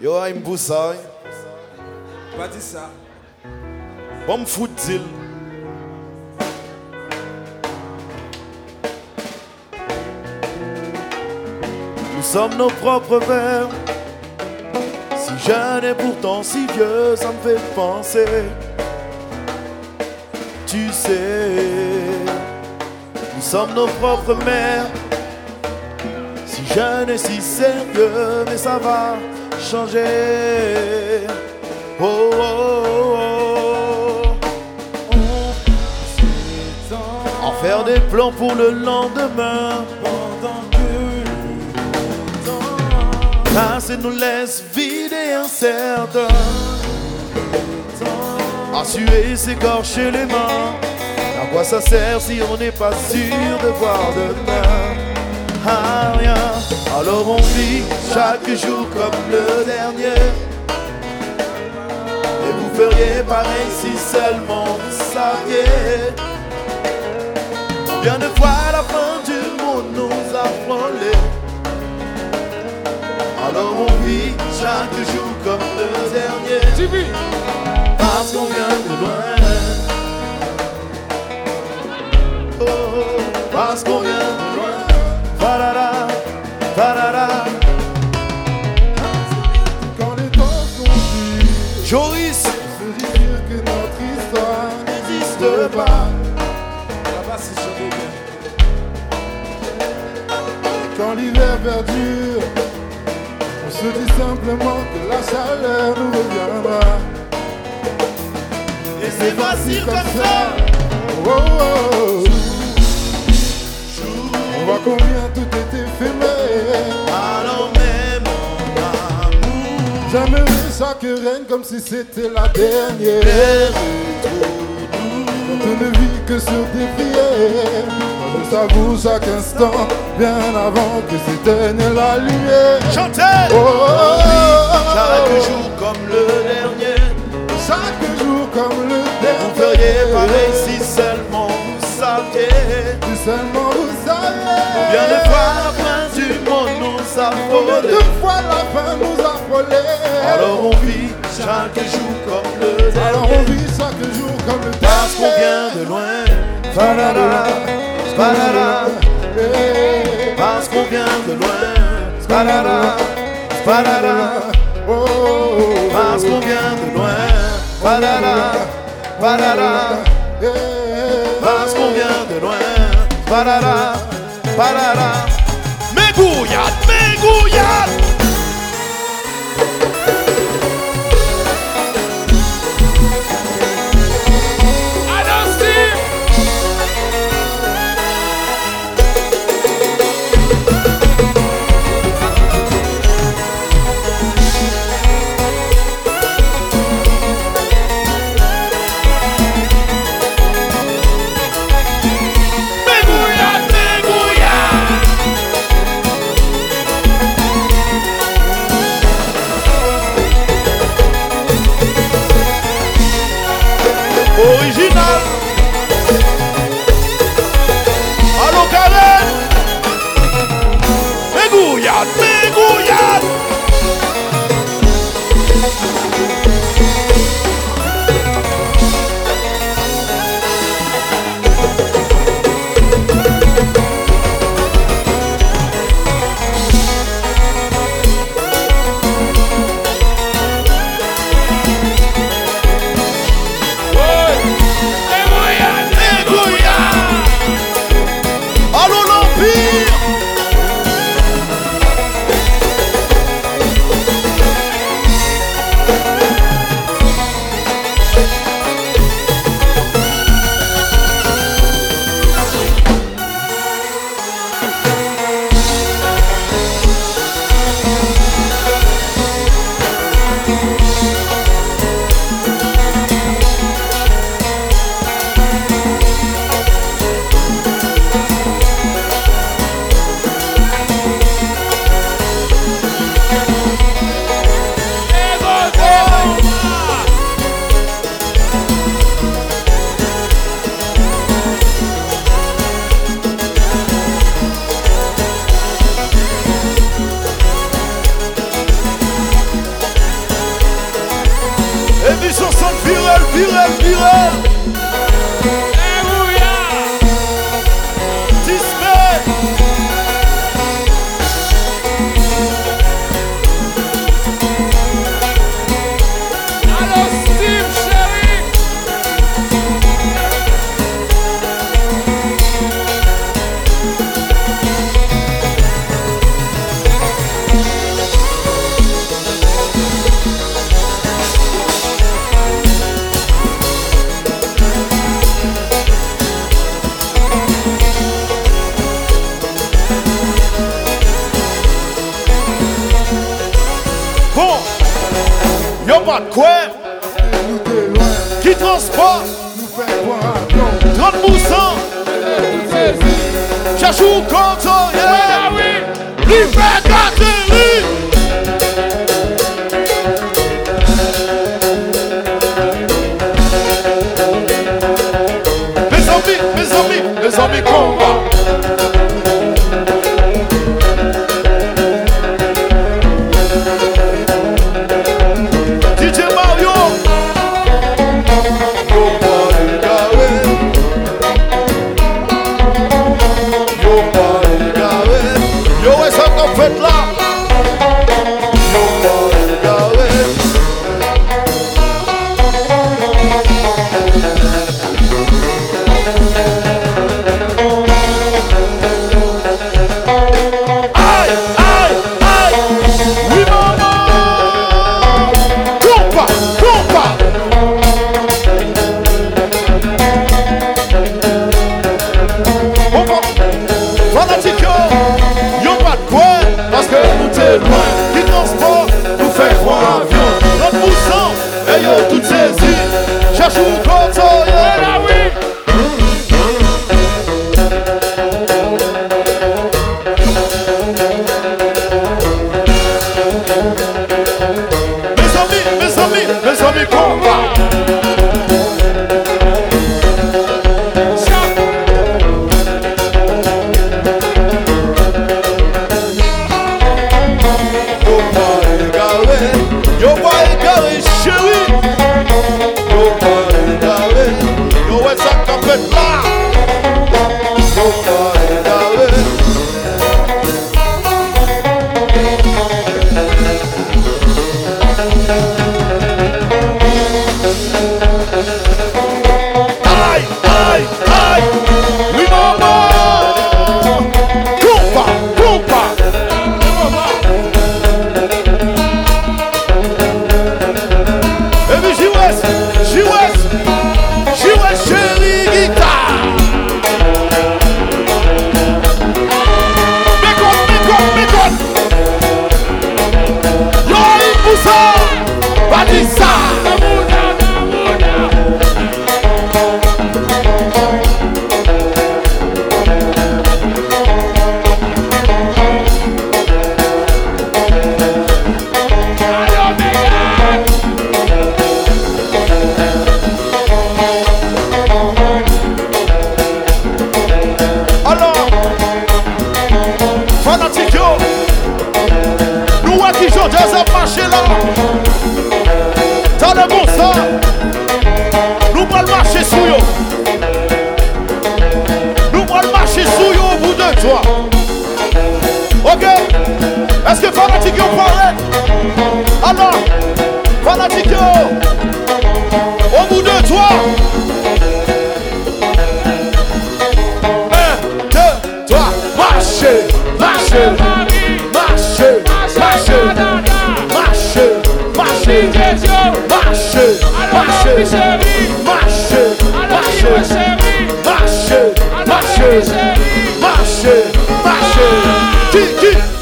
Yo, pousse ça. Pas dit ça. Bon, me fout-il. Nous sommes nos propres pères. Si jeune et pourtant si vieux, ça me fait penser. Tu sais, nous sommes nos propres mères. Si jeune et si sérieux, mais ça va changer. Oh, oh, oh. En faire des plans pour le lendemain. Pendant que le Passer nous laisse vides et incertains. À suer, s'écorcher les mains. À quoi ça sert si on n'est pas sûr de voir demain? À rien. Alors on vit chaque jour comme le dernier. Et vous feriez pareil si seulement vous saviez. Bien de fois la fin du monde nous a frôlés. Alors on vit chaque jour comme le dernier. Parce qu'on vient de loin. Oh, oh, parce qu'on vient de loin. Quand l'hiver perdure, on se dit simplement que la chaleur nous reviendra. Et c'est facile comme ça. Oh, oh, oh. On voit combien tout est éphémère. Alors même en amour. J'aimerais chaque reine comme si c'était la dernière. Que sur des prières. Je savoure chaque instant, bien avant que s'éteigne la lumière. Chantez Oh, oh, oh, oh, Chaque oh. jour comme le dernier. Chaque jour comme le Vous dernier. feriez pareil si seulement vous saviez. Si seulement vous savez. Bien de fois la fin du monde nous a Combien frôlés. de fois la fin nous a frôlés. Alors on vit chaque jour comme le Alors on dernier. vit chaque jour comme le Parce qu'on vient de loin. Parara, parara. Eh, Parce qu'on vient de loin. Oh, oh, oh. Parce qu'on vient de loin. Parara. Eh, Parce qu'on vient de loin. Parara, parara. Mégouillade, mégouillade. Y'a pas de quoi? Qui transporte? 30% Chachou contre Liberté! Bye. toi. Un, deux, trois, marchez, marchez, marchez, marchez, marchez, marchez, marchez, marchez, marchez, marchez, marchez, marchez, marchez, marchez, marchez,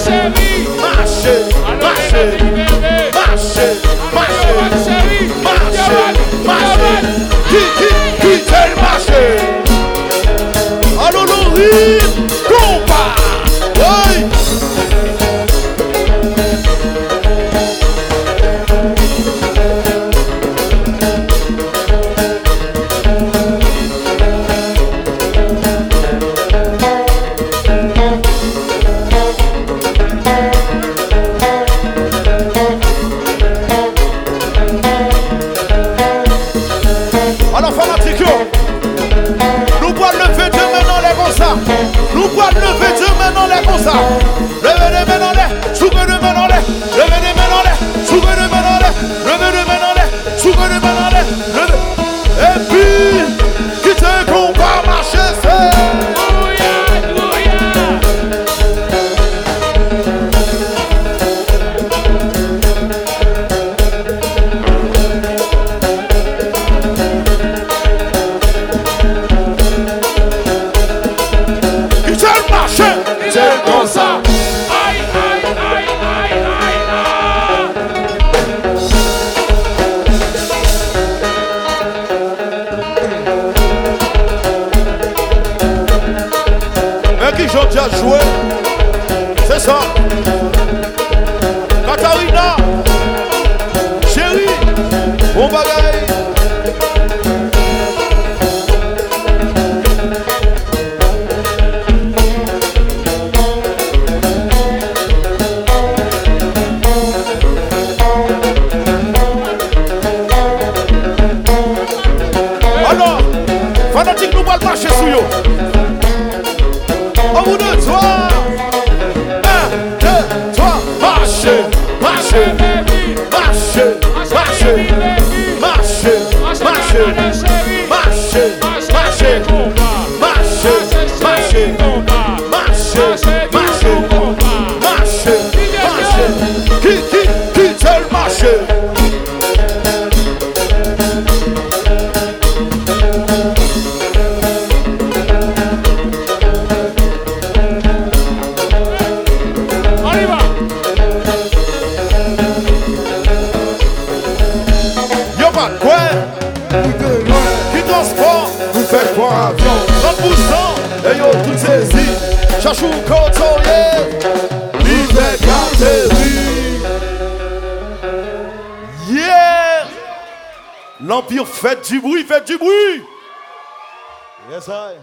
Marchez, marchez, marchez, marchez, marchez. Hallelujah. kashukotoye liberté Yeah! L'Empire fait du bruit, fait du bruit. Yes I.